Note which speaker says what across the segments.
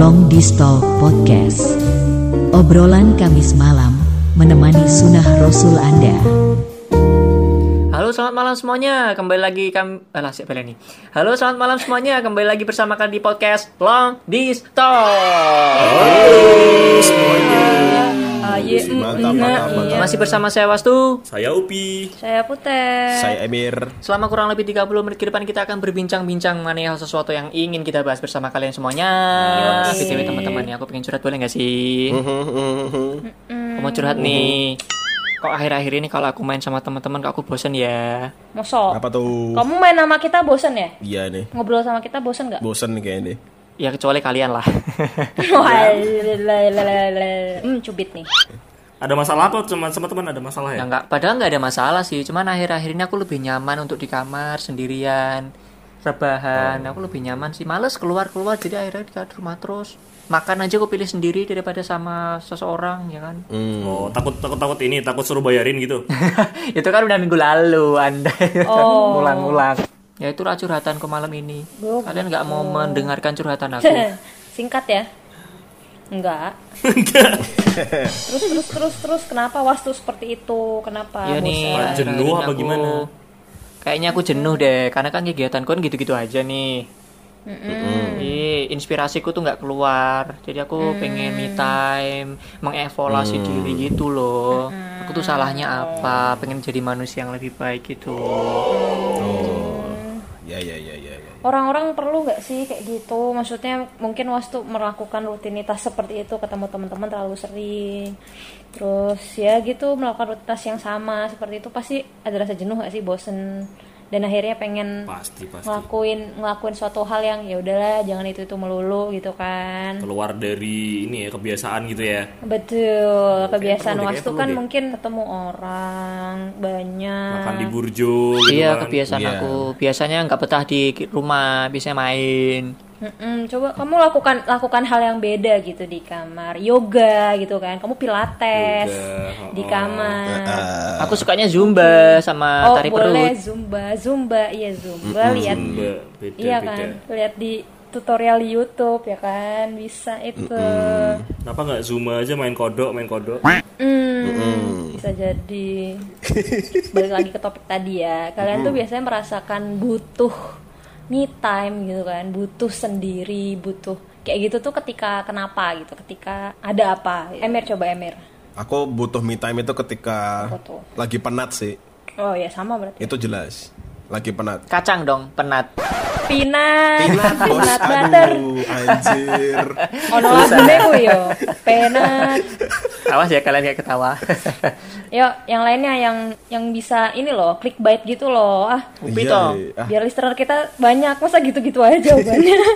Speaker 1: Long Distal Podcast. Obrolan Kamis malam menemani sunnah Rasul Anda.
Speaker 2: Halo selamat malam semuanya. Kembali lagi kami alah siapa ini. Halo selamat malam semuanya. Kembali lagi bersama kami di podcast Long Dis Talk
Speaker 3: Mantap, mantap,
Speaker 4: iya.
Speaker 2: Masih bersama saya Wastu
Speaker 3: Saya Upi.
Speaker 4: Saya Putih.
Speaker 3: Saya Emir.
Speaker 2: Selama kurang lebih 30 menit ke depan kita akan berbincang-bincang mengenai hal sesuatu yang ingin kita bahas bersama kalian semuanya
Speaker 4: Yoi.
Speaker 2: BTW teman-teman ya aku pengen curhat boleh gak sih Aku mau curhat nih Kok akhir-akhir ini kalau aku main sama teman-teman kok aku bosen ya
Speaker 4: Mosok.
Speaker 3: Apa tuh?
Speaker 4: Kamu main sama kita bosen ya?
Speaker 3: Iya nih.
Speaker 4: Ngobrol sama kita bosen nggak?
Speaker 3: Bosen nih kayaknya nih.
Speaker 2: Ya kecuali kalian lah.
Speaker 4: Hmm, cubit nih.
Speaker 5: Ada masalah apa sama sama teman ada masalah
Speaker 2: Ya
Speaker 5: ya?
Speaker 2: enggak, padahal nggak ada masalah sih. Cuman akhir-akhir ini aku lebih nyaman untuk di kamar sendirian, rebahan. Aku lebih nyaman sih. Males keluar-keluar jadi akhirnya di rumah terus. Makan aja aku pilih sendiri daripada sama seseorang, ya kan?
Speaker 3: Hmm.
Speaker 5: Oh, takut takut takut ini, takut suruh bayarin gitu.
Speaker 2: itu kan udah minggu lalu, Anda.
Speaker 4: Oh.
Speaker 2: Ngulang-ngulang. Ya itu curhatanku malam ini.
Speaker 4: Oh,
Speaker 2: Kalian nggak mau mendengarkan curhatan aku?
Speaker 4: Singkat ya? Enggak. Terus terus terus terus kenapa wastu seperti itu? Kenapa?
Speaker 2: Iya nih.
Speaker 5: jenuh apa
Speaker 2: aku-
Speaker 5: gimana?
Speaker 2: Kayaknya aku jenuh deh, karena kan kegiatanku kan gitu-gitu aja nih. Jadi inspirasiku tuh nggak keluar. Jadi aku pengen me time, mengevaluasi diri gitu loh. Aku tuh salahnya apa? Pengen jadi manusia yang lebih baik gitu.
Speaker 3: Ya ya ya ya.
Speaker 4: Orang-orang perlu nggak sih kayak gitu? Maksudnya mungkin wastu melakukan rutinitas seperti itu ketemu teman-teman terlalu sering. Terus ya gitu melakukan rutinitas yang sama seperti itu pasti ada rasa jenuh nggak sih bosen dan akhirnya pengen
Speaker 5: Pasti pasti.
Speaker 4: ngelakuin ngelakuin suatu hal yang ya udahlah jangan itu itu melulu gitu kan.
Speaker 5: Keluar dari ini ya kebiasaan gitu ya.
Speaker 4: Betul,
Speaker 5: Kayak
Speaker 4: kebiasaan
Speaker 5: perlu
Speaker 4: kan
Speaker 5: deh.
Speaker 4: mungkin ketemu orang banyak.
Speaker 5: Makan di burjo gitu
Speaker 2: iya
Speaker 5: kan.
Speaker 2: kebiasaan
Speaker 3: Iya.
Speaker 2: aku. Biasanya nggak betah di rumah, biasanya main.
Speaker 4: Mm-mm, coba kamu lakukan lakukan hal yang beda gitu di kamar, yoga gitu kan, kamu pilates
Speaker 5: Yoga,
Speaker 4: di kamar.
Speaker 2: Aku sukanya zumba sama
Speaker 4: Oh
Speaker 2: tari
Speaker 4: boleh.
Speaker 2: perut.
Speaker 4: zumba, zumba, iya zumba. Lihat,
Speaker 5: Zumba, beda,
Speaker 4: iya
Speaker 5: beda.
Speaker 4: kan, lihat di tutorial YouTube ya kan, bisa itu.
Speaker 5: Kenapa nggak zuma aja? Main kodok, main kodok?
Speaker 4: Hmm, bisa jadi. Balik lagi ke topik tadi ya. Kalian tuh biasanya merasakan butuh me time gitu kan, butuh sendiri, butuh kayak gitu tuh ketika kenapa gitu, ketika ada apa. Emir coba Emir.
Speaker 3: Aku butuh me time itu ketika lagi penat sih.
Speaker 4: Oh ya sama berarti.
Speaker 3: Itu jelas. Lagi penat.
Speaker 2: Kacang dong, penat.
Speaker 4: Pinat,
Speaker 3: Bos,
Speaker 4: pinat butter.
Speaker 3: aduh, anjir.
Speaker 4: Ono yo. Penat.
Speaker 2: Awas ya kalian kayak ketawa.
Speaker 4: Yo, yang lainnya yang yang bisa ini loh, clickbait gitu loh. Ah,
Speaker 2: Upi
Speaker 3: Iya,
Speaker 2: toh.
Speaker 3: iya. Ah,
Speaker 4: biar listener kita banyak. Masa gitu-gitu aja jawabannya?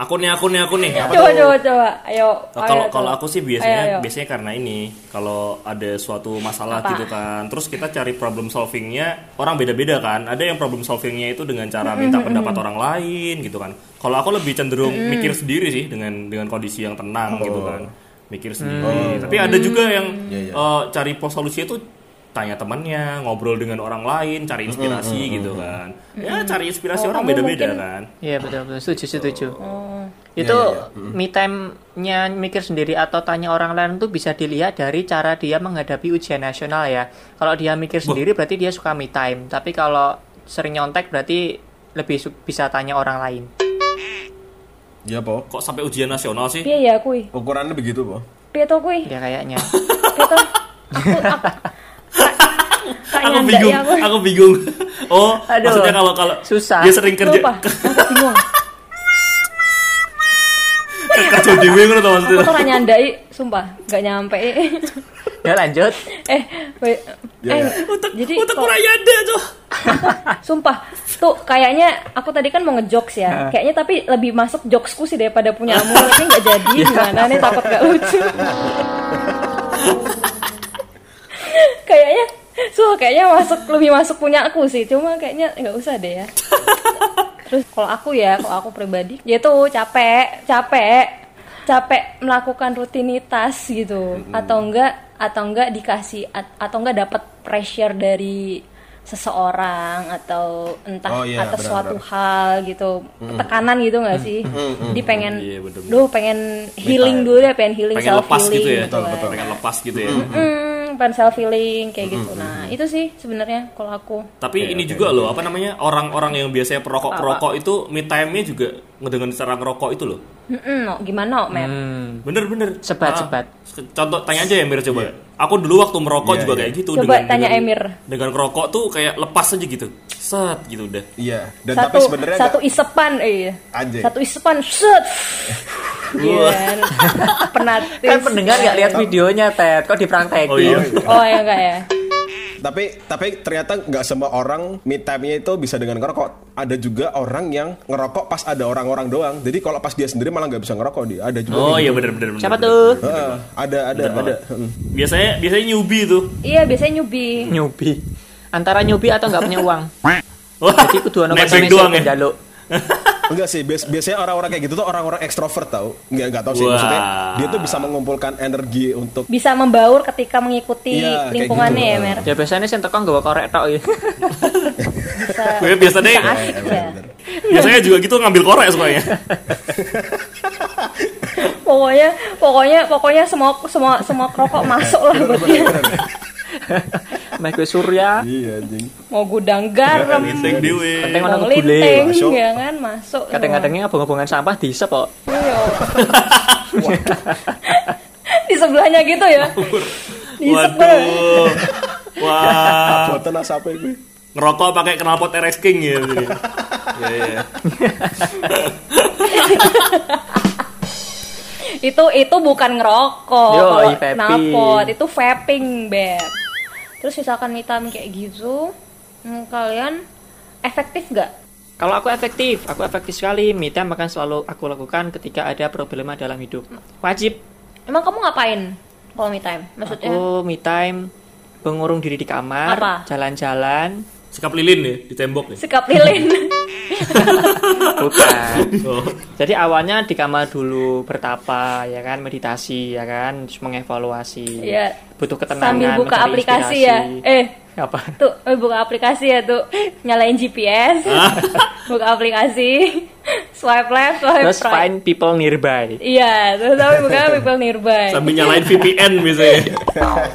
Speaker 5: Aku nih, aku nih, aku nih. Apa
Speaker 4: coba
Speaker 5: tuh?
Speaker 4: coba coba ayo
Speaker 5: Nah, kalau
Speaker 4: ayo,
Speaker 5: kalau aku sih biasanya
Speaker 4: Ayo, ayo.
Speaker 5: biasanya karena ini kalau ada suatu masalah
Speaker 4: Apa?
Speaker 5: gitu kan terus kita cari problem solvingnya orang beda-beda kan ada yang problem solvingnya itu dengan cara minta pendapat orang lain gitu kan kalau aku lebih cenderung mikir sendiri sih dengan dengan kondisi yang tenang gitu kan mikir sendiri tapi ada juga yang
Speaker 3: iya.
Speaker 5: eh, cari pos solusi itu tanya temannya ngobrol dengan orang lain cari inspirasi gitu kan ya cari inspirasi
Speaker 4: Oh,
Speaker 5: orang beda-beda
Speaker 4: mungkin-
Speaker 5: kan
Speaker 2: Iya betul betul setuju setuju.
Speaker 4: Oh.
Speaker 2: Itu
Speaker 3: Iya, iya,
Speaker 2: me time-nya mikir sendiri atau tanya orang lain tuh bisa dilihat dari cara dia menghadapi ujian nasional ya. Kalau dia mikir sendiri berarti dia suka me time. Tapi kalau sering nyontek berarti lebih bisa tanya orang lain.
Speaker 3: Iya, Po.
Speaker 5: kok sampai ujian nasional sih
Speaker 4: piye ya kui
Speaker 3: Ukurannya begitu, Po.
Speaker 4: piye to kui
Speaker 2: Ya kayaknya.
Speaker 4: piye to aku aku kak
Speaker 5: aku
Speaker 4: nyanda
Speaker 5: bingung
Speaker 4: ya aku
Speaker 5: aku bingung oh
Speaker 2: Aduh,
Speaker 5: maksudnya kalau kalau
Speaker 2: susah.
Speaker 5: dia sering kerja
Speaker 4: lupa aku bingung
Speaker 5: kacau dewe ngono tau
Speaker 4: aku
Speaker 5: maksudnya
Speaker 4: tuh nyandai sumpah nggak nyampe
Speaker 2: Ya lanjut.
Speaker 4: eh wait,
Speaker 3: Ya,
Speaker 4: eh
Speaker 3: ya.
Speaker 5: utak
Speaker 4: jadi
Speaker 5: utak
Speaker 4: kok-
Speaker 5: kurang ada tuh
Speaker 4: sumpah tuh kayaknya aku tadi kan mau ngejokes ya. Kayaknya tapi lebih masuk jokesku sih daripada punyamu tapi nggak jadi gimana nih? Takut gak lucu? Kayaknya so kayaknya masuk lebih masuk punya aku sih. Cuma kayaknya nggak usah deh ya. Terus kalau aku ya kalau aku pribadi ya tuh capek capek. Capek melakukan rutinitas gitu. Atau enggak atau enggak dikasih at- atau enggak dapat pressure dari seseorang atau entah
Speaker 3: Oh, iya,
Speaker 4: atas
Speaker 3: benar,
Speaker 4: suatu
Speaker 3: benar.
Speaker 4: hal gitu tekanan gitu nggak sih? Dia pengen
Speaker 5: Iya, bener, bener.
Speaker 4: duh pengen healing
Speaker 3: time.
Speaker 4: dulu ya pengen healing
Speaker 5: pengen
Speaker 4: self
Speaker 5: lepas
Speaker 4: healing
Speaker 5: gitu ya.
Speaker 4: gitu kan.
Speaker 5: pengen lepas gitu ya.
Speaker 4: Hmm, pengen self healing kayak gitu. Nah itu sih sebenarnya kalau aku.
Speaker 5: Tapi ini juga loh apa namanya orang-orang yang biasanya perokok perokok itu me time-nya juga dengan cara ngerokok itu loh.
Speaker 4: Mm-mm, no, gimana Mer?
Speaker 2: Hmm.
Speaker 5: bener-bener.
Speaker 2: Sebat,
Speaker 5: Ah,
Speaker 2: sebat.
Speaker 5: contoh tanya aja ya Emir coba aku dulu waktu merokok
Speaker 3: Iya,
Speaker 5: juga
Speaker 3: iya.
Speaker 5: kayak gitu
Speaker 4: Coba tanya Emir.
Speaker 5: dengan ngerokok tuh kayak lepas aja gitu set gitu udah
Speaker 3: Iya, dan
Speaker 4: satu
Speaker 3: tapi sebenarnya
Speaker 4: satu
Speaker 3: nggak-
Speaker 4: isepan eh
Speaker 3: Anjay.
Speaker 4: satu isepan set Iya kan? Penatis.
Speaker 2: Kan pendengar nggak lihat videonya, Ted. Kok dipraktekin?
Speaker 5: Oh, iya.
Speaker 4: Oh ya enggak ya.
Speaker 3: Tapi tapi ternyata nggak semua orang me time-nya itu bisa dengan ngerokok. Ada juga orang yang ngerokok pas ada orang-orang doang. Jadi kalau pas dia sendiri malah nggak bisa ngerokok dia. Ada juga.
Speaker 5: oh iya
Speaker 3: gitu.
Speaker 5: bener-bener bener,
Speaker 2: Siapa
Speaker 5: bener.
Speaker 2: tuh?
Speaker 3: Heeh, ada ada
Speaker 5: Bener
Speaker 3: ada.
Speaker 5: banget.
Speaker 3: Hmm.
Speaker 5: biasanya biasanya newbie tuh
Speaker 4: Iya biasanya nyubi.
Speaker 2: Nyubi. Antara nyubi atau nggak punya uang.
Speaker 5: Wah,
Speaker 2: Jadi kudu ono
Speaker 5: doang ya.
Speaker 3: Enggak sih, bias- biasanya orang-orang kayak gitu tuh orang-orang ekstrovert tau. Nggak nggak tahu sih
Speaker 5: Wah.
Speaker 3: maksudnya. Dia tuh bisa mengumpulkan energi untuk
Speaker 4: Bisa membaur ketika mengikuti
Speaker 3: Iya, kayak
Speaker 4: lingkungannya
Speaker 3: gitu.
Speaker 4: ya Mer.
Speaker 2: Ya biasanya sing teko nggawa korek tok ya.
Speaker 4: Bisa,
Speaker 5: Gue biasanya
Speaker 4: bisa asik ya.
Speaker 5: biasanya juga gitu ngambil korek semuanya
Speaker 4: Pokoknya pokoknya pokoknya semua semua semua kerokok masuk lah buat dia.
Speaker 2: Meh gue surya.
Speaker 3: Iya anjing.
Speaker 4: Mau gudang garam,
Speaker 5: Linteng dewe
Speaker 2: Penting ono
Speaker 4: mau
Speaker 2: ngebule.
Speaker 4: linteng,
Speaker 3: masuk.
Speaker 4: ya kan masuk.
Speaker 2: Kadang-kadangnya abang-abangan sampah diisep kok.
Speaker 4: Iya. Di sebelahnya gitu ya. Diisep
Speaker 5: waduh wah
Speaker 3: Buatan asapnya gue.
Speaker 5: ngerokok pakai knalpot RX King ya. Iya, iya.
Speaker 4: itu itu bukan ngerokok.
Speaker 2: Yo,
Speaker 4: knalpot itu vaping beb. Terus misalkan vitamin kayak gitu hmm, kalian efektif nggak?
Speaker 2: Kalau aku efektif, aku efektif sekali. Me time akan selalu aku lakukan ketika ada problema dalam hidup. Wajib.
Speaker 4: emang kamu ngapain kalau me time? Maksudnya?
Speaker 2: Aku me time mengurung diri di kamar,
Speaker 4: Apa?
Speaker 2: jalan-jalan,
Speaker 5: sikap lilin ya di tembok ya
Speaker 4: sikap lilin
Speaker 2: bukan.
Speaker 5: oh.
Speaker 2: Jadi awalnya di kamar dulu bertapa, ya kan, meditasi, ya kan, terus mengevaluasi.
Speaker 4: Iya.
Speaker 2: Butuh ketenangan.
Speaker 4: sambil buka aplikasi
Speaker 2: inspirasi.
Speaker 4: ya eh
Speaker 2: Apa?
Speaker 4: tuh eh, buka aplikasi ya tuh nyalain GPS buka aplikasi swipe left swipe
Speaker 2: Terus
Speaker 4: right
Speaker 2: find people nearby.
Speaker 4: iya terus tapi buka people nearby
Speaker 5: sambil nyalain VPN biasanya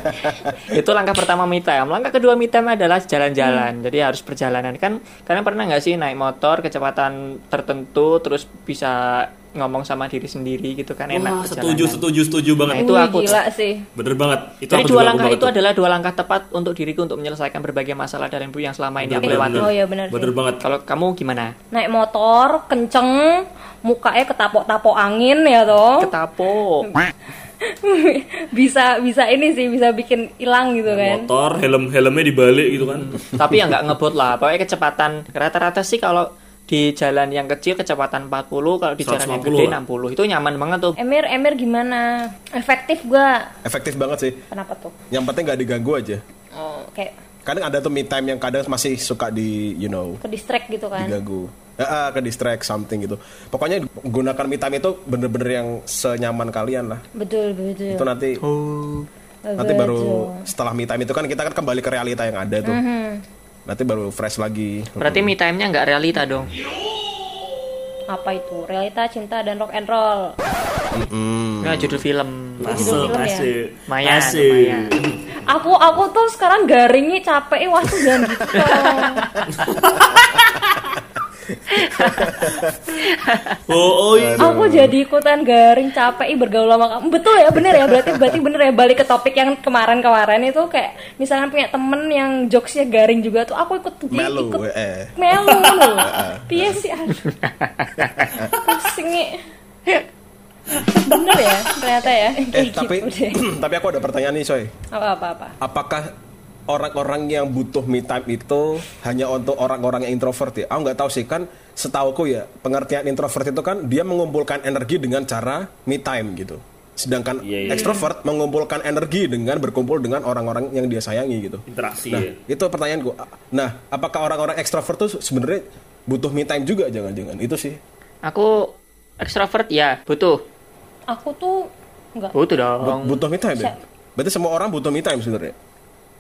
Speaker 2: itu langkah pertama me time. Langkah kedua me time adalah
Speaker 4: Hmm.
Speaker 2: jalan-jalan. Jadi harus perjalanan. Kan kalian pernah nggak sih naik motor kecepatan tertentu terus bisa ngomong sama diri sendiri gitu kan enak
Speaker 5: wah setuju setuju setuju
Speaker 2: Nah,
Speaker 5: banget
Speaker 2: itu
Speaker 4: Wih,
Speaker 2: aku.
Speaker 4: gila sih
Speaker 5: bener banget itu
Speaker 2: Jadi
Speaker 5: aku
Speaker 2: dua langkah itu
Speaker 5: tuh.
Speaker 2: adalah dua langkah tepat untuk diriku untuk menyelesaikan berbagai masalah dalam hidup yang selama ini aku
Speaker 5: Bener,
Speaker 2: lewati.
Speaker 4: oh iya benar
Speaker 5: bener
Speaker 4: sih.
Speaker 5: banget
Speaker 2: Kalau kamu gimana?
Speaker 4: naik motor kenceng mukanya ketapok-tapok angin ya toh
Speaker 2: Ketapo.
Speaker 4: bisa bisa ini sih bisa bikin hilang gitu kan
Speaker 5: motor helm helmnya dibalik gitu kan
Speaker 2: Tapi ya nggak ngebut lah. Pokoknya kecepatan rata-rata sih kalau di jalan yang kecil kecepatan 40, kalau di jalan yang
Speaker 5: 150
Speaker 2: gede
Speaker 5: lah.
Speaker 2: 60. Itu nyaman banget tuh.
Speaker 4: Emir Emir gimana efektif gak
Speaker 3: Efektif banget sih.
Speaker 4: kenapa tuh
Speaker 3: Yang penting nggak diganggu aja.
Speaker 4: oh, kayak
Speaker 3: Kadang ada tuh me time yang kadang masih suka di you know
Speaker 4: ke distract gitu kan
Speaker 3: diganggu. Ya, ah, ke distract something gitu. Pokoknya gunakan me time itu bener-bener yang senyaman kalian lah.
Speaker 4: betul betul
Speaker 3: Itu nanti
Speaker 2: Oh.
Speaker 3: nanti baru setelah me time itu kan kita kan kembali ke realita yang ada tuh. Nanti baru fresh lagi.
Speaker 2: Berarti me time-nya nggak realita dong.
Speaker 4: apa itu realita cinta dan rock and roll
Speaker 2: Nah, judul film.
Speaker 5: masuk
Speaker 4: film ya?
Speaker 2: lumayan.
Speaker 4: aku aku tuh sekarang garingnya capek tuh jangan gitu.
Speaker 5: oh oh iya
Speaker 4: aku jadi ikutan garing capek ih, bergaul sama kamu betul ya bener ya berarti berarti bener ya balik ke topik yang kemarin-kemarin itu kayak misalkan punya temen yang jokesnya garing juga tuh aku ikut
Speaker 3: Melu,
Speaker 4: ikut
Speaker 3: eh.
Speaker 4: melu loh piye sih aduh pusing nih. bener ya ternyata ya
Speaker 3: Eh
Speaker 4: Kayak
Speaker 3: tapi
Speaker 4: gitu deh.
Speaker 3: tapi aku ada pertanyaan nih Soy.
Speaker 4: apa apa apa
Speaker 3: Apakah orang-orang yang butuh me time itu hanya untuk orang-orang yang introvert ya? Aku nggak tahu sih kan. Setauku ya pengertian introvert itu kan dia mengumpulkan energi dengan cara me time gitu. Sedangkan
Speaker 5: Iya, iya.
Speaker 3: ekstrovert mengumpulkan energi dengan berkumpul dengan orang-orang yang dia sayangi gitu.
Speaker 5: interaksi
Speaker 3: Nah,
Speaker 5: ya
Speaker 3: itu pertanyaanku. Nah, apakah orang-orang ekstrovert tuh sebenarnya butuh me time juga jangan-jangan? Itu sih.
Speaker 2: Aku ekstrovert ya, butuh.
Speaker 4: aku tuh enggak
Speaker 2: Butuh
Speaker 3: Bu-
Speaker 2: dong.
Speaker 3: butuh me time ya? Berarti semua orang butuh me time sebenarnya.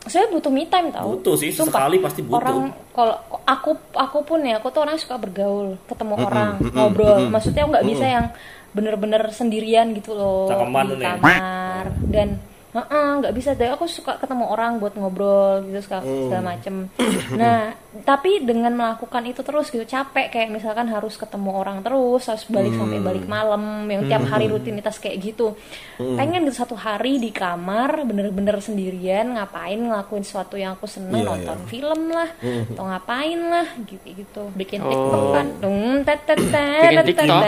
Speaker 4: Saya butuh me time tau
Speaker 5: Butuh sih,
Speaker 4: Sumpah.
Speaker 5: sesekali pasti butuh.
Speaker 4: orang kalau aku aku pun ya aku tuh orang suka bergaul ketemu orang ngobrol maksudnya aku nggak bisa yang bener-bener sendirian gitu loh
Speaker 5: Cangkeman
Speaker 4: di
Speaker 5: nih.
Speaker 4: kamar dan Heeh, nggak bisa deh aku suka ketemu orang buat ngobrol gitu segala, segala macem nah tapi dengan melakukan itu terus gitu capek kayak misalkan harus ketemu orang terus harus balik sampai balik malam yang tiap hari rutinitas kayak gitu pengen gitu satu hari di kamar bener-bener sendirian ngapain ngelakuin sesuatu yang aku seneng
Speaker 3: Iya,
Speaker 4: nonton
Speaker 3: iya.
Speaker 4: film lah atau ngapain lah gitu gitu bikin
Speaker 2: Oh.
Speaker 4: tiktok kan Dung, tet, tet, tet,
Speaker 2: Bikin
Speaker 4: tet,
Speaker 2: TikTok.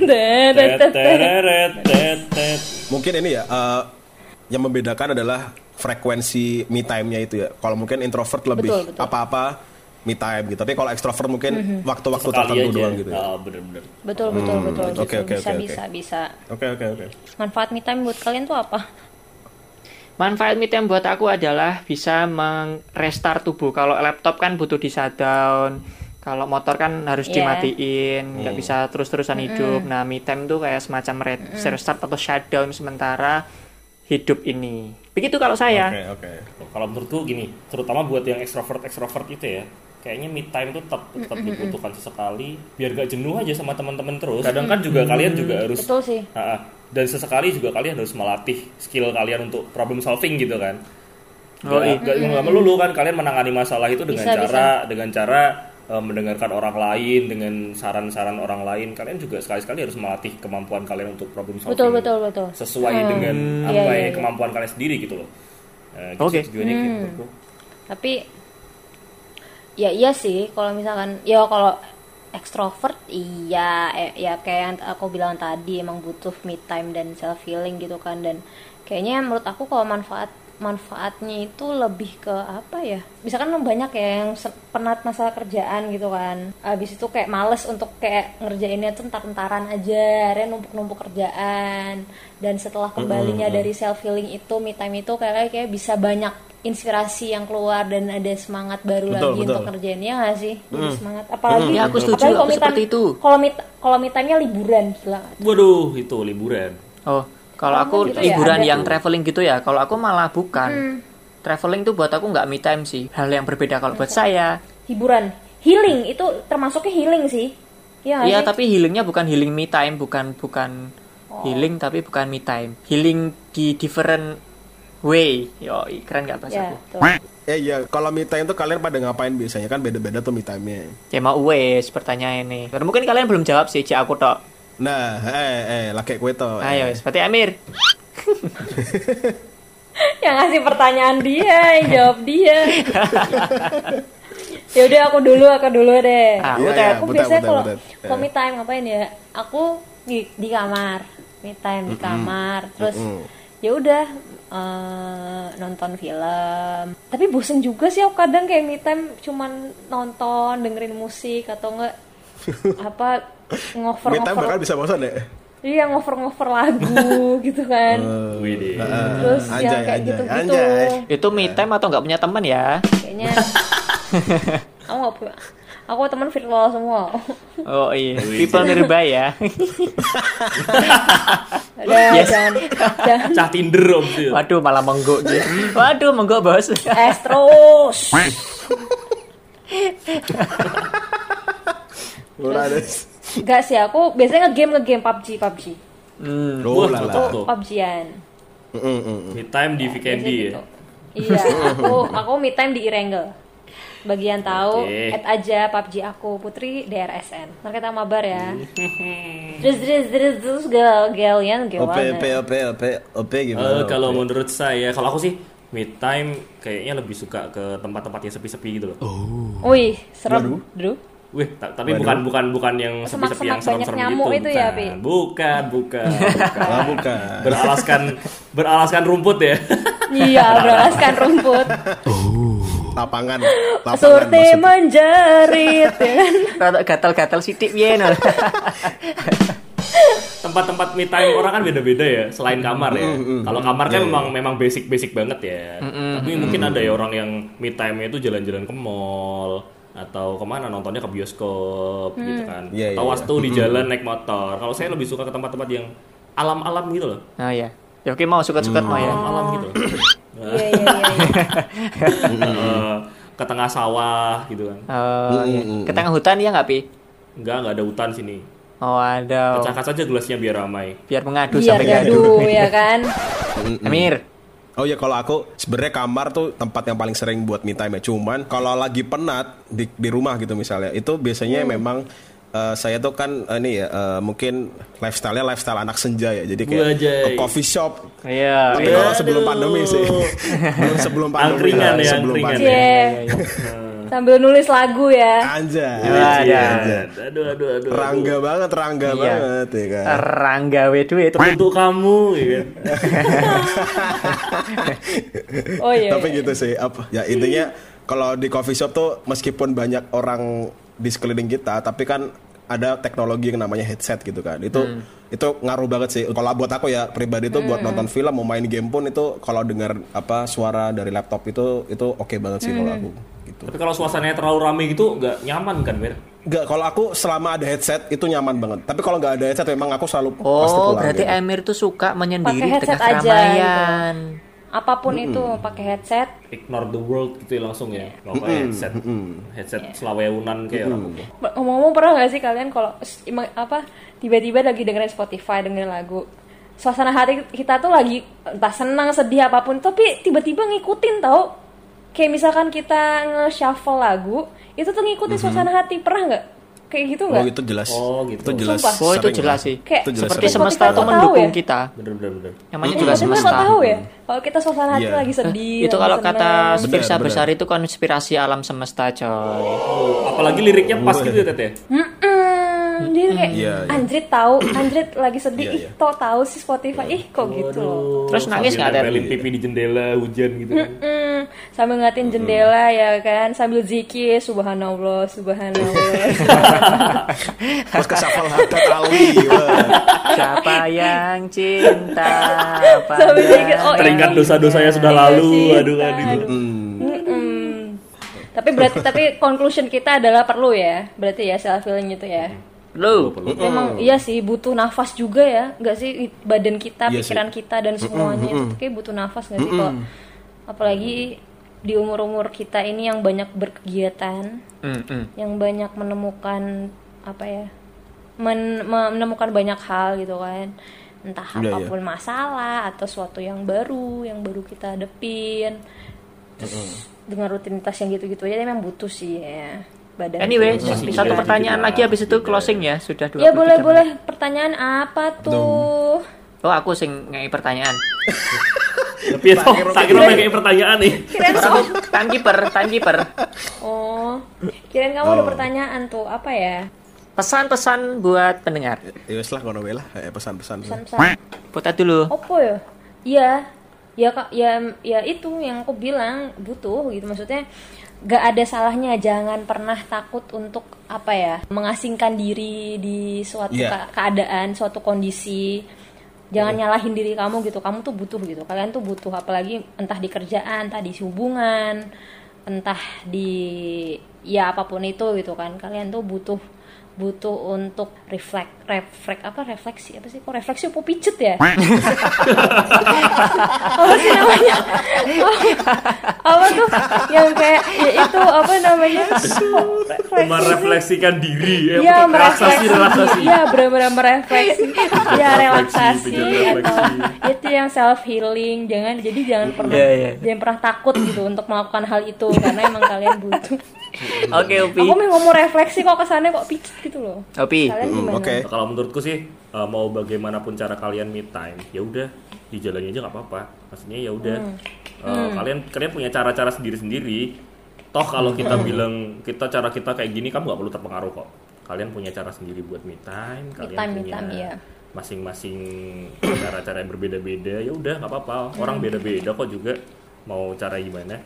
Speaker 4: tet, tet, tet,
Speaker 3: Mungkin ini ya eh, yang membedakan adalah frekuensi me time-nya itu ya. Kalau mungkin introvert lebih
Speaker 4: Betul, betul.
Speaker 3: apa-apa me time gitu. Tapi kalau extrovert mungkin waktu-waktu
Speaker 5: Sekali
Speaker 3: tertentu
Speaker 5: aja.
Speaker 3: doang gitu ya.
Speaker 5: Ah, bener-bener.
Speaker 4: betul betul betul
Speaker 3: oke, oke,
Speaker 4: bisa
Speaker 3: oke, oke.
Speaker 4: bisa bisa
Speaker 3: Oke oke oke.
Speaker 4: manfaat me time buat kalian tuh apa
Speaker 2: Manfaat me time buat aku adalah bisa mengrestart tubuh. Kalau laptop kan butuh di shutdown. Kalau motor kan harus
Speaker 4: Iya.
Speaker 2: dimatiin, nggak bisa terus-terusan hidup. Nah, me time tuh kayak semacam re- restart atau shutdown sementara hidup ini. Begitu kalau saya.
Speaker 3: Oke oke.
Speaker 5: Kalau menurutku gini, terutama buat yang ekstrovert ekstrovert itu ya, kayaknya me time itu tetap tetap dibutuhkan sesekali, biar gak jenuh aja sama teman-teman terus. Kadang kan juga kalian juga harus
Speaker 4: betul sih
Speaker 5: ah. dan sesekali juga kalian harus melatih skill kalian untuk problem solving gitu kan.
Speaker 2: Oh, iya.
Speaker 5: Gak, gak melulu kan kalian menangani masalah itu dengan
Speaker 4: Bisa,
Speaker 5: cara dengan cara eh, mendengarkan orang lain dengan saran-saran orang lain. Kalian juga sekali-sekali harus melatih kemampuan kalian untuk problem solving.
Speaker 4: betul betul betul
Speaker 5: Sesuai dengan apa
Speaker 4: Iya,
Speaker 5: ya,
Speaker 4: iya, iya.
Speaker 5: kemampuan kalian sendiri gitu loh. Eh, gitu
Speaker 2: Oke.
Speaker 5: tujuannya gitu menurutku.
Speaker 4: tapi ya iya sih kalau misalkan ya kalau ekstrovert iya eh, ya kayak yang aku bilang tadi emang butuh me time dan self healing gitu kan dan kayaknya menurut aku kalau manfaat manfaatnya itu lebih ke apa ya? Misalkan banyak ya yang penat masalah kerjaan gitu kan. Abis itu kayak males untuk kayak ngerjainnya tuh entar-entaran aja akhirnya numpuk-numpuk kerjaan. Dan setelah kembalinya dari self healing itu me time itu kayak kayak bisa banyak inspirasi yang keluar dan ada semangat baru
Speaker 3: Betul,
Speaker 4: lagi
Speaker 3: betul.
Speaker 4: untuk kerjainnya nggak sih? Jadi semangat. Apalagi
Speaker 2: Ya, aku setuju,
Speaker 4: apalagi kalau
Speaker 2: aku seperti itu.
Speaker 4: kalau me kalau me time-nya liburan gila
Speaker 5: Waduh, itu liburan.
Speaker 2: Oh, kalau aku
Speaker 4: gitu ya,
Speaker 2: liburan
Speaker 4: ada
Speaker 2: yang
Speaker 4: tuh.
Speaker 2: traveling gitu ya. Kalau aku malah bukan. Traveling tuh buat aku nggak me time sih. Hal yang berbeda kalau buat saya.
Speaker 4: hiburan healing itu termasuknya healing sih Iya nggak
Speaker 2: Iya, tapi healingnya bukan healing me time, bukan bukan
Speaker 4: Oh.
Speaker 2: healing tapi bukan me time. Healing di different way. Yo, keren gak bahasa
Speaker 4: ya
Speaker 2: aku?
Speaker 4: tuh.
Speaker 3: Eh iya, kalau me time tuh kalian pada ngapain biasanya kan beda-beda tuh me time-nya.
Speaker 2: Ya mau wes pertanyaan ini. Karena mungkin kalian belum jawab sih, cek aku tok.
Speaker 3: Nah, eh eh laki kue tuh.
Speaker 2: Ayo,
Speaker 3: eh.
Speaker 2: seperti Amir.
Speaker 4: yang ngasih pertanyaan dia yang jawab dia ya udah aku dulu aku dulu deh
Speaker 2: Ah, Butet.
Speaker 3: iya,
Speaker 4: aku
Speaker 3: butet,
Speaker 4: biasanya kalau kalau
Speaker 3: Eh.
Speaker 4: me time ngapain ya aku di di kamar me time di kamar terus ya udah eh, nonton film tapi bosen juga sih aku kadang kayak me time cuman nonton dengerin musik atau enggak apa ngover
Speaker 3: time bakal
Speaker 4: ngover
Speaker 3: bisa bosan ya?
Speaker 4: iya ngover ngover lagu gitu kan
Speaker 5: Wih deh.
Speaker 4: terus
Speaker 3: anjay,
Speaker 4: yang kayak
Speaker 3: anjay,
Speaker 4: gitu gitu
Speaker 3: anjay.
Speaker 2: Itu me time atau nggak punya teman ya?
Speaker 4: kayaknya aku nggak punya aku teman virtual semua
Speaker 2: Oh iya, people nearby ya.
Speaker 4: udah
Speaker 2: Yes.
Speaker 4: jangan jangan
Speaker 5: Cah Tinder om.
Speaker 2: Waduh, malah mengguk dia. Waduh, mengguk bos.
Speaker 4: es terus Enggak sih aku biasanya ngegame ngegame PUBG PUBG
Speaker 2: Hmm.
Speaker 3: Oh,
Speaker 5: Wah,
Speaker 3: lala.
Speaker 5: cocok tuh.
Speaker 4: PUBGan
Speaker 3: Mm, mm, mm.
Speaker 5: Me time di
Speaker 4: Biasanya
Speaker 5: Vikendi ya.
Speaker 4: gitu. iya aku aku me time di Irengel bagian tahu
Speaker 5: Oke.
Speaker 4: add aja PUBG aku Putri DRSN ntar kita mabar ya
Speaker 5: Hmm.
Speaker 4: terus terus terus terus gal galian gimana
Speaker 3: OP, OP, OP, OP
Speaker 5: Eh,
Speaker 3: gimana?
Speaker 5: kalau
Speaker 3: OP?
Speaker 5: menurut saya, kalau aku sih me time kayaknya lebih suka ke tempat-tempat yang sepi-sepi gitu loh.
Speaker 4: wih serem dulu
Speaker 5: Wih, ta- tapi
Speaker 3: Waduh.
Speaker 5: bukan bukan bukan yang sepi-sepi yang serem-serem
Speaker 4: nyamuk
Speaker 5: gitu.
Speaker 4: itu ya,
Speaker 5: bukan.
Speaker 4: Pi?
Speaker 5: Bukan, bukan, bukan.
Speaker 3: Ah, bukan.
Speaker 5: Beralaskan beralaskan rumput ya.
Speaker 4: iya beralaskan rumput
Speaker 3: Lapangan, lapangan
Speaker 4: surti menjerit ya kan
Speaker 2: Rada gatal-gatal sidik piye no.
Speaker 5: Tempat-tempat me time orang kan beda-beda ya, selain kamar ya.
Speaker 3: Mm,
Speaker 5: Kalau kamar kan
Speaker 3: Iya,
Speaker 5: memang memang basic-basic banget ya. Tapi mungkin ada ya orang yang me time itu jalan-jalan ke mall atau ke mana nontonnya ke bioskop gitu kan.
Speaker 3: Iya,
Speaker 5: atau
Speaker 3: iya,
Speaker 5: waktu di jalan naik motor. Kalau saya lebih suka ke tempat-tempat yang alam-alam gitu loh.
Speaker 2: Oh ya. Ya oke mau suka-suka mau ya.
Speaker 5: malam gitu
Speaker 4: Iya iya iya. iya.
Speaker 5: Eh, ke tengah sawah gitu kan
Speaker 2: Oh, iya. Ke tengah hutan ya nggak pi?
Speaker 5: enggak enggak ada hutan sini
Speaker 2: Oh ada.
Speaker 5: pecahkan saja gelasnya biar ramai
Speaker 2: Biar mengadu
Speaker 4: Biar
Speaker 2: sampai gaduh.
Speaker 4: gaduh ya kan.
Speaker 2: Amir.
Speaker 3: Oh ya kalau aku sebenarnya kamar tuh tempat yang paling sering buat me time ya. Cuman kalau lagi penat di, di rumah gitu misalnya, itu biasanya memang eh, saya tuh kan eh, ini ya eh, mungkin lifestyle-nya lifestyle anak senja ya. Jadi kayak
Speaker 5: Wajay.
Speaker 3: ke coffee shop.
Speaker 2: Iya.
Speaker 3: Tapi kalau sebelum pandemi sih. Belum sebelum pandemi.
Speaker 5: Angkringan ya,
Speaker 3: sebelum
Speaker 5: angkringan
Speaker 3: pandemi.
Speaker 4: Cie. Sambil nulis lagu ya.
Speaker 3: Anjay.
Speaker 2: Ada.
Speaker 3: Anjay.
Speaker 5: aduh aduh aduh
Speaker 3: Rangga banget, rangga
Speaker 2: Iya.
Speaker 3: banget ya kan.
Speaker 2: Rangga we duit.
Speaker 5: untuk kamu ya kan
Speaker 4: Oh iya.
Speaker 3: Tapi gitu sih, apa ya intinya kalau di coffee shop tuh meskipun banyak orang di sekeliling kita, tapi kan ada teknologi yang namanya headset gitu kan. Itu itu ngaruh banget sih. Kalau buat aku ya pribadi tuh buat nonton film, mau main game pun itu kalau dengar apa suara dari laptop itu itu oke banget sih kalau aku gitu.
Speaker 5: tapi kalau suasananya terlalu ramai gitu nggak nyaman kan Ber?
Speaker 3: Enggak, kalau aku selama ada headset itu nyaman banget. Tapi kalau nggak ada headset memang aku selalu pasti
Speaker 2: Oh,
Speaker 3: pulang.
Speaker 2: berarti
Speaker 3: gitu.
Speaker 2: Amir tuh suka menyendiri di
Speaker 4: headset
Speaker 2: tengah
Speaker 4: aja
Speaker 2: keramaian.
Speaker 4: Apa pun itu pakai headset.
Speaker 5: ignore the world gitu ya langsung ya nggak pakai headset headset selaweunan kayak orang gitu.
Speaker 4: Ngomong-ngomong pernah gak sih kalian kalau apa tiba-tiba lagi dengerin Spotify dengerin lagu suasana hati kita tuh lagi entah senang sedih apa pun tapi tiba-tiba ngikutin tau kayak misalkan kita nge-shuffle lagu itu tuh ngikutin suasana hati pernah nggak kayak gitu
Speaker 3: Oh,
Speaker 4: nggak
Speaker 3: itu jelas.
Speaker 5: Oh, gitu.
Speaker 3: Itu jelas.
Speaker 4: Sumpah.
Speaker 2: Oh, itu jelas sih.
Speaker 4: Kayak
Speaker 3: Itu jelas
Speaker 2: Seperti
Speaker 3: sering.
Speaker 2: semesta
Speaker 4: tahu
Speaker 2: mendukung
Speaker 4: ya?
Speaker 2: kita.
Speaker 5: bener bener bener
Speaker 2: Namanya juga
Speaker 4: tiba-tiba
Speaker 2: semesta.
Speaker 4: kok tahu ya kalau kita suasana hati
Speaker 3: Iya.
Speaker 4: lagi sedih
Speaker 2: itu kalau
Speaker 4: seneng.
Speaker 2: kata Spirsa besar itu konspirasi alam semesta coy.
Speaker 5: apalagi liriknya pas gitu ya Tete
Speaker 4: Mm-mm. Dia kayak
Speaker 3: Iya, iya.
Speaker 4: Anjrit tahu, Anjrit lagi sedih.
Speaker 3: Iya,
Speaker 4: Ih,
Speaker 3: iya.
Speaker 4: tau tahu sih Spotify. Ih, kok gitu loh.
Speaker 2: Terus nangis nggak, Ter?
Speaker 5: nempelin pipi di jendela hujan gitu kan
Speaker 4: Mm, sambil ngeliatin jendela ya kan, sambil zikir subhanallah, subhanallah.
Speaker 3: Terus ke shuffle harta Alwi. wah.
Speaker 2: Siapa yang cinta
Speaker 4: sambil zikir. Oh,
Speaker 5: teringat
Speaker 4: ini
Speaker 5: dosa-dosanya sudah
Speaker 4: dia
Speaker 5: lalu aduh aduh
Speaker 3: Hmm.
Speaker 4: Tapi berarti tapi conclusion kita adalah perlu ya. Berarti ya self healing itu ya.
Speaker 2: Lu.
Speaker 4: Emang iya sih butuh nafas juga ya, nggak sih badan kita,
Speaker 3: Iya
Speaker 4: pikiran kita dan semuanya itu kayak butuh nafas nggak sih kalau apalagi di umur-umur kita ini yang banyak berkegiatan,
Speaker 2: Mm, mm.
Speaker 4: yang banyak menemukan apa ya, men- me- menemukan banyak hal gitu kan, entah
Speaker 3: Iya, iya.
Speaker 4: apa pun masalah atau suatu yang baru, yang baru kita hadepin, terus dengan rutinitas yang gitu-gitu aja memang butuh sih ya badan.
Speaker 2: Anyway, satu pertanyaan lagi habis itu
Speaker 5: jeda.
Speaker 2: closing ya, sudah 23
Speaker 4: Ya boleh
Speaker 2: menit.
Speaker 4: boleh. Pertanyaan apa tuh?
Speaker 2: Oh, aku sing ngei pertanyaan.
Speaker 5: tapi ya tak kira kayak pertanyaan nih
Speaker 4: Kirain
Speaker 2: Aku timekeeper, timekeeper.
Speaker 4: Oh, kirain kamu ada pertanyaan tuh apa ya?
Speaker 2: Pesan-pesan buat pendengar.
Speaker 3: Ya wes lah kono lah eh, pesan-pesan.
Speaker 4: Pesan-pesan.
Speaker 2: Putar dulu.
Speaker 4: Apa ya? Iya, ya kak, ya ya itu yang aku bilang butuh gitu maksudnya. Gak ada salahnya, jangan pernah takut untuk apa ya mengasingkan diri di suatu ka- keadaan, suatu kondisi. Jangan nyalahin diri kamu gitu. Kamu tuh butuh gitu. Kalian tuh butuh apalagi entah di kerjaan, entah di hubungan, entah di ya apa pun itu gitu kan. Kalian tuh butuh butuh untuk reflek reflek apa refleksi apa sih? Kok refleksi apa pijet ya? Apa sih namanya? Apa tuh? Yang kayak ya itu apa namanya? Refleksi
Speaker 5: merefleksikan diri ya,
Speaker 4: Iya
Speaker 5: relaksasi
Speaker 4: merefleksi,
Speaker 5: relaksasi.
Speaker 4: iya benar-benar merefleksi, ya relaksasi atau itu yang self healing, jangan jadi jangan pernah
Speaker 2: Iya, iya.
Speaker 4: jangan pernah takut gitu untuk melakukan hal itu karena emang kalian butuh.
Speaker 2: Oke, Upi.
Speaker 4: Aku mau ngomong refleksi kok kesannya kok pijet gitu loh.
Speaker 2: Opi.
Speaker 3: Hmm,
Speaker 4: gimana?
Speaker 3: Oke.
Speaker 5: kalau menurutku sih eh, mau bagaimanapun cara kalian me time ya udah dijalani aja nggak apa-apa maksudnya ya udah eh, kalian kalian punya cara-cara sendiri-sendiri toh kalau kita bilang kita cara kita kayak gini kamu nggak perlu terpengaruh kok kalian punya cara sendiri buat me time kalian
Speaker 4: time, me
Speaker 5: punya
Speaker 4: time, iya.
Speaker 5: masing-masing cara-cara yang berbeda-beda ya udah nggak apa-apa orang beda-beda kok juga mau cara gimana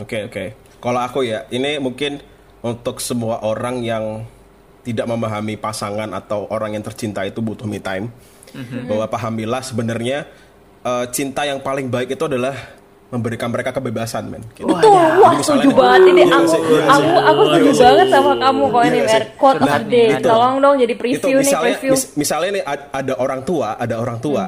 Speaker 3: Oke oke. Kalau aku ya, ini mungkin untuk semua orang yang tidak memahami pasangan atau orang yang tercinta itu butuh me time. Bahwa pahamilah sebenarnya eh, cinta yang paling baik itu adalah memberikan mereka kebebasan, men. Gitu.
Speaker 4: Tuh, wah
Speaker 3: misalnya
Speaker 4: setuju
Speaker 3: nih,
Speaker 4: banget ini
Speaker 3: iya
Speaker 4: aku
Speaker 3: iya
Speaker 4: aku
Speaker 3: sih.
Speaker 4: aku setuju
Speaker 3: Iya sih.
Speaker 4: banget sama kamu kok ini
Speaker 3: Iya
Speaker 4: Mer. Quote of the day.
Speaker 3: Itu.
Speaker 4: Tolong dong jadi
Speaker 3: itu
Speaker 4: preview nih
Speaker 3: misalnya
Speaker 4: preview.
Speaker 3: mis- misalnya nih ad- ada orang tua ada orang tua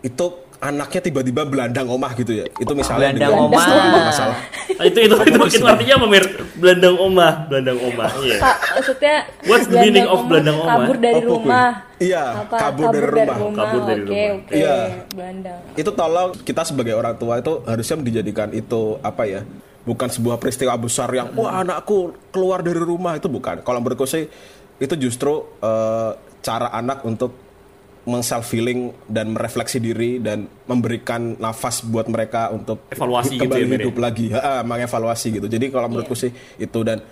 Speaker 3: itu anaknya tiba-tiba belandang omah gitu ya. Itu misalnya
Speaker 2: Belandang
Speaker 3: dengan
Speaker 2: omah.
Speaker 3: sebuah masalah.
Speaker 5: Ah, itu itu itu, itu artinya apa Mir? Belandang omah, belandang omah. Iya.
Speaker 4: Pak, maksudnya
Speaker 5: What's the meaning of belandang oma?
Speaker 4: Kabur dari
Speaker 3: Apa,
Speaker 4: rumah.
Speaker 3: Iya, kabur dari rumah.
Speaker 5: Kabur dari
Speaker 4: Oke,
Speaker 5: rumah.
Speaker 4: oke.
Speaker 3: Iya.
Speaker 4: Belandang.
Speaker 3: Itu tolong kita sebagai orang tua itu harusnya dijadikan itu apa ya? Bukan sebuah peristiwa besar yang wah anakku keluar dari rumah itu bukan. Kalau menurutku sih itu justru eh, cara anak untuk self feeling dan merefleksi diri dan memberikan nafas buat mereka untuk
Speaker 5: Evaluasi gitu
Speaker 3: kembali
Speaker 5: ya, Mir, ya?
Speaker 3: hidup lagi, Ha, mengevaluasi gitu. Jadi kalau menurutku sih itu dan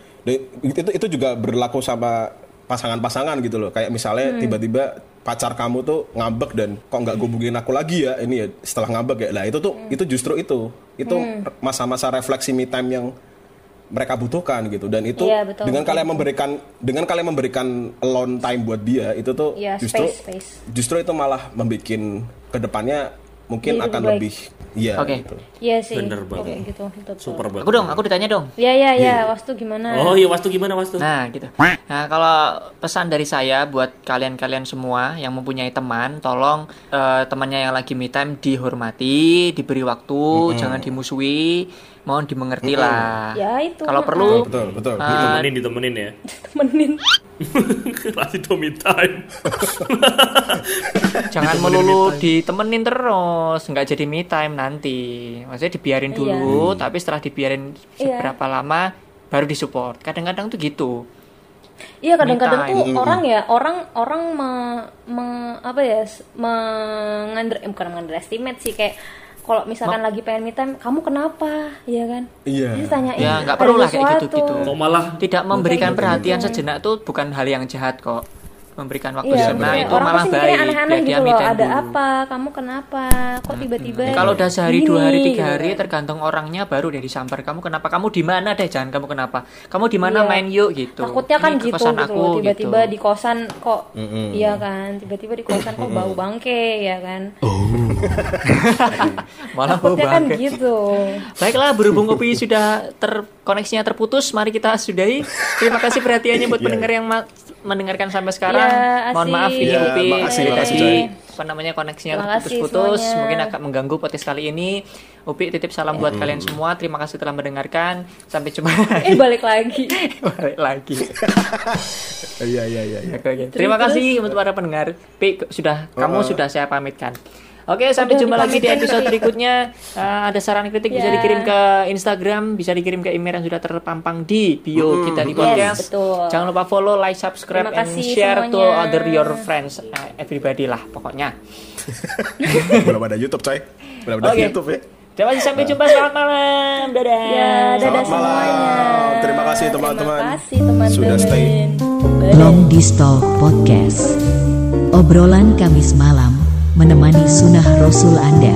Speaker 3: itu itu juga berlaku sama pasangan-pasangan gitu loh. Kayak misalnya tiba-tiba pacar kamu tuh ngambek dan kok nggak hubungin aku lagi ya ini ya setelah ngambek ya. Nah itu tuh itu justru itu itu masa-masa refleksi me time yang mereka butuhkan gitu dan itu
Speaker 4: Iya, betul,
Speaker 3: dengan
Speaker 4: betul.
Speaker 3: kalian memberikan dengan kalian memberikan alone time buat dia itu tuh
Speaker 4: Iya,
Speaker 3: justru
Speaker 4: space, space.
Speaker 3: justru itu malah membuat ke depannya mungkin
Speaker 4: Jadi
Speaker 3: akan
Speaker 4: lebih baik.
Speaker 3: lebih iya
Speaker 2: Oke.
Speaker 3: gitu.
Speaker 4: Iya sih.
Speaker 5: Bener banget.
Speaker 4: Oke, gitu. Betul, betul.
Speaker 5: Super banget.
Speaker 2: Aku dong, aku ditanya dong.
Speaker 4: Iya, iya, iya. Wastu gimana?
Speaker 5: Oh iya, Wastu gimana Wastu?
Speaker 2: Nah, gitu. Nah, kalau pesan dari saya buat kalian-kalian semua yang mempunyai teman, tolong eh, temannya yang lagi me time dihormati, diberi waktu, jangan dimusuhi, mohon dimengerti lah.
Speaker 4: Ya, itu.
Speaker 2: Kalau perlu
Speaker 3: Betul, betul.
Speaker 2: Ah.
Speaker 5: ditemenin, ditemenin ya.
Speaker 4: Temenin.
Speaker 5: Kasih to me time.
Speaker 2: jangan melulu ditemenin terus, nggak jadi me time nanti. Maksudnya dibiarin dulu, tapi setelah dibiarin
Speaker 4: Iya.
Speaker 2: seberapa lama baru disupport. Kadang-kadang tuh gitu.
Speaker 4: Iya kadang-kadang tuh orang ya orang orang me, me- apa ya mengunder eh, bukan mengunderestimate sih kayak kalau misalkan lagi pengen me time kamu kenapa ya kan
Speaker 3: Iya.
Speaker 4: Terus tanyain
Speaker 2: Ya, nggak perlu lah kayak
Speaker 4: sesuatu.
Speaker 2: gitu-gitu.
Speaker 5: Kok malah
Speaker 2: Tidak memberikan
Speaker 4: gitu.
Speaker 2: perhatian sejenak tuh bukan hal yang jahat kok. Memberikan waktu
Speaker 4: Iya,
Speaker 2: sejenak
Speaker 4: bener.
Speaker 2: itu
Speaker 4: orang
Speaker 2: malah baik.
Speaker 4: aneh-aneh gitu loh. Ada
Speaker 2: dulu.
Speaker 4: apa? Kamu kenapa? Kok tiba-tiba?
Speaker 2: Kalau udah sehari dua hari
Speaker 4: gini,
Speaker 2: tiga hari
Speaker 4: gitu kan.
Speaker 2: tergantung orangnya baru deh disamper. Kamu kenapa? Kamu di mana deh? Jangan kamu kenapa? Kamu di mana
Speaker 4: Iya.
Speaker 2: main yuk gitu.
Speaker 4: Takutnya kan
Speaker 2: Ini
Speaker 4: gitu,
Speaker 2: kepesan
Speaker 4: gitu
Speaker 2: aku
Speaker 4: loh. Tiba-tiba
Speaker 2: gitu.
Speaker 4: di kosan kok, iya kan? Tiba-tiba di kosan kok bau bangke, ya kan?
Speaker 2: Malah bau
Speaker 4: Takutnya kan
Speaker 2: bangke.
Speaker 4: gitu.
Speaker 2: Baiklah, berhubung kopi sudah terkoneksinya terputus, mari kita sudahi. Terima kasih perhatiannya buat pendengar yang ma- mendengarkan sampai sekarang.
Speaker 4: Ya,
Speaker 2: Mohon maaf ini
Speaker 3: Ya,
Speaker 2: Upi
Speaker 3: makasih,
Speaker 2: dari
Speaker 3: makasih,
Speaker 2: tadi
Speaker 3: Coy.
Speaker 2: apa namanya koneksinya
Speaker 4: semuanya.
Speaker 2: mungkin agak mengganggu podcast kali ini. Upi titip salam buat kalian semua. Terima kasih telah mendengarkan. Sampai jumpa
Speaker 4: Eh balik lagi.
Speaker 2: balik lagi.
Speaker 3: Iya iya iya. iya.
Speaker 2: Terima kasih untuk para pendengar. Pi, sudah kamu sudah saya pamitkan. Oke, sampai
Speaker 4: Udah
Speaker 2: jumpa lagi di episode berikutnya. Eh, ada saran kritik bisa
Speaker 4: Ya.
Speaker 2: dikirim ke Instagram, bisa dikirim ke email yang sudah terpampang di bio kita di
Speaker 4: Yes,
Speaker 2: podcast.
Speaker 4: betul.
Speaker 2: Jangan lupa follow, like, subscribe, and share to
Speaker 4: semuanya.
Speaker 2: other your friends, Eh, everybody lah pokoknya.
Speaker 3: Belum ada YouTube coy. Belum ada
Speaker 2: Oke.
Speaker 3: YouTube ya.
Speaker 2: Terima kasih sampai jumpa selamat malam. Dadah.
Speaker 4: Ya, dadah
Speaker 3: Selamat
Speaker 4: semuanya.
Speaker 3: malam. Terima kasih teman-teman.
Speaker 4: Terima kasih teman-teman.
Speaker 3: Sudah stay.
Speaker 1: Long Distal Podcast Obrolan Kamis malam menemani sunnah Rasul Anda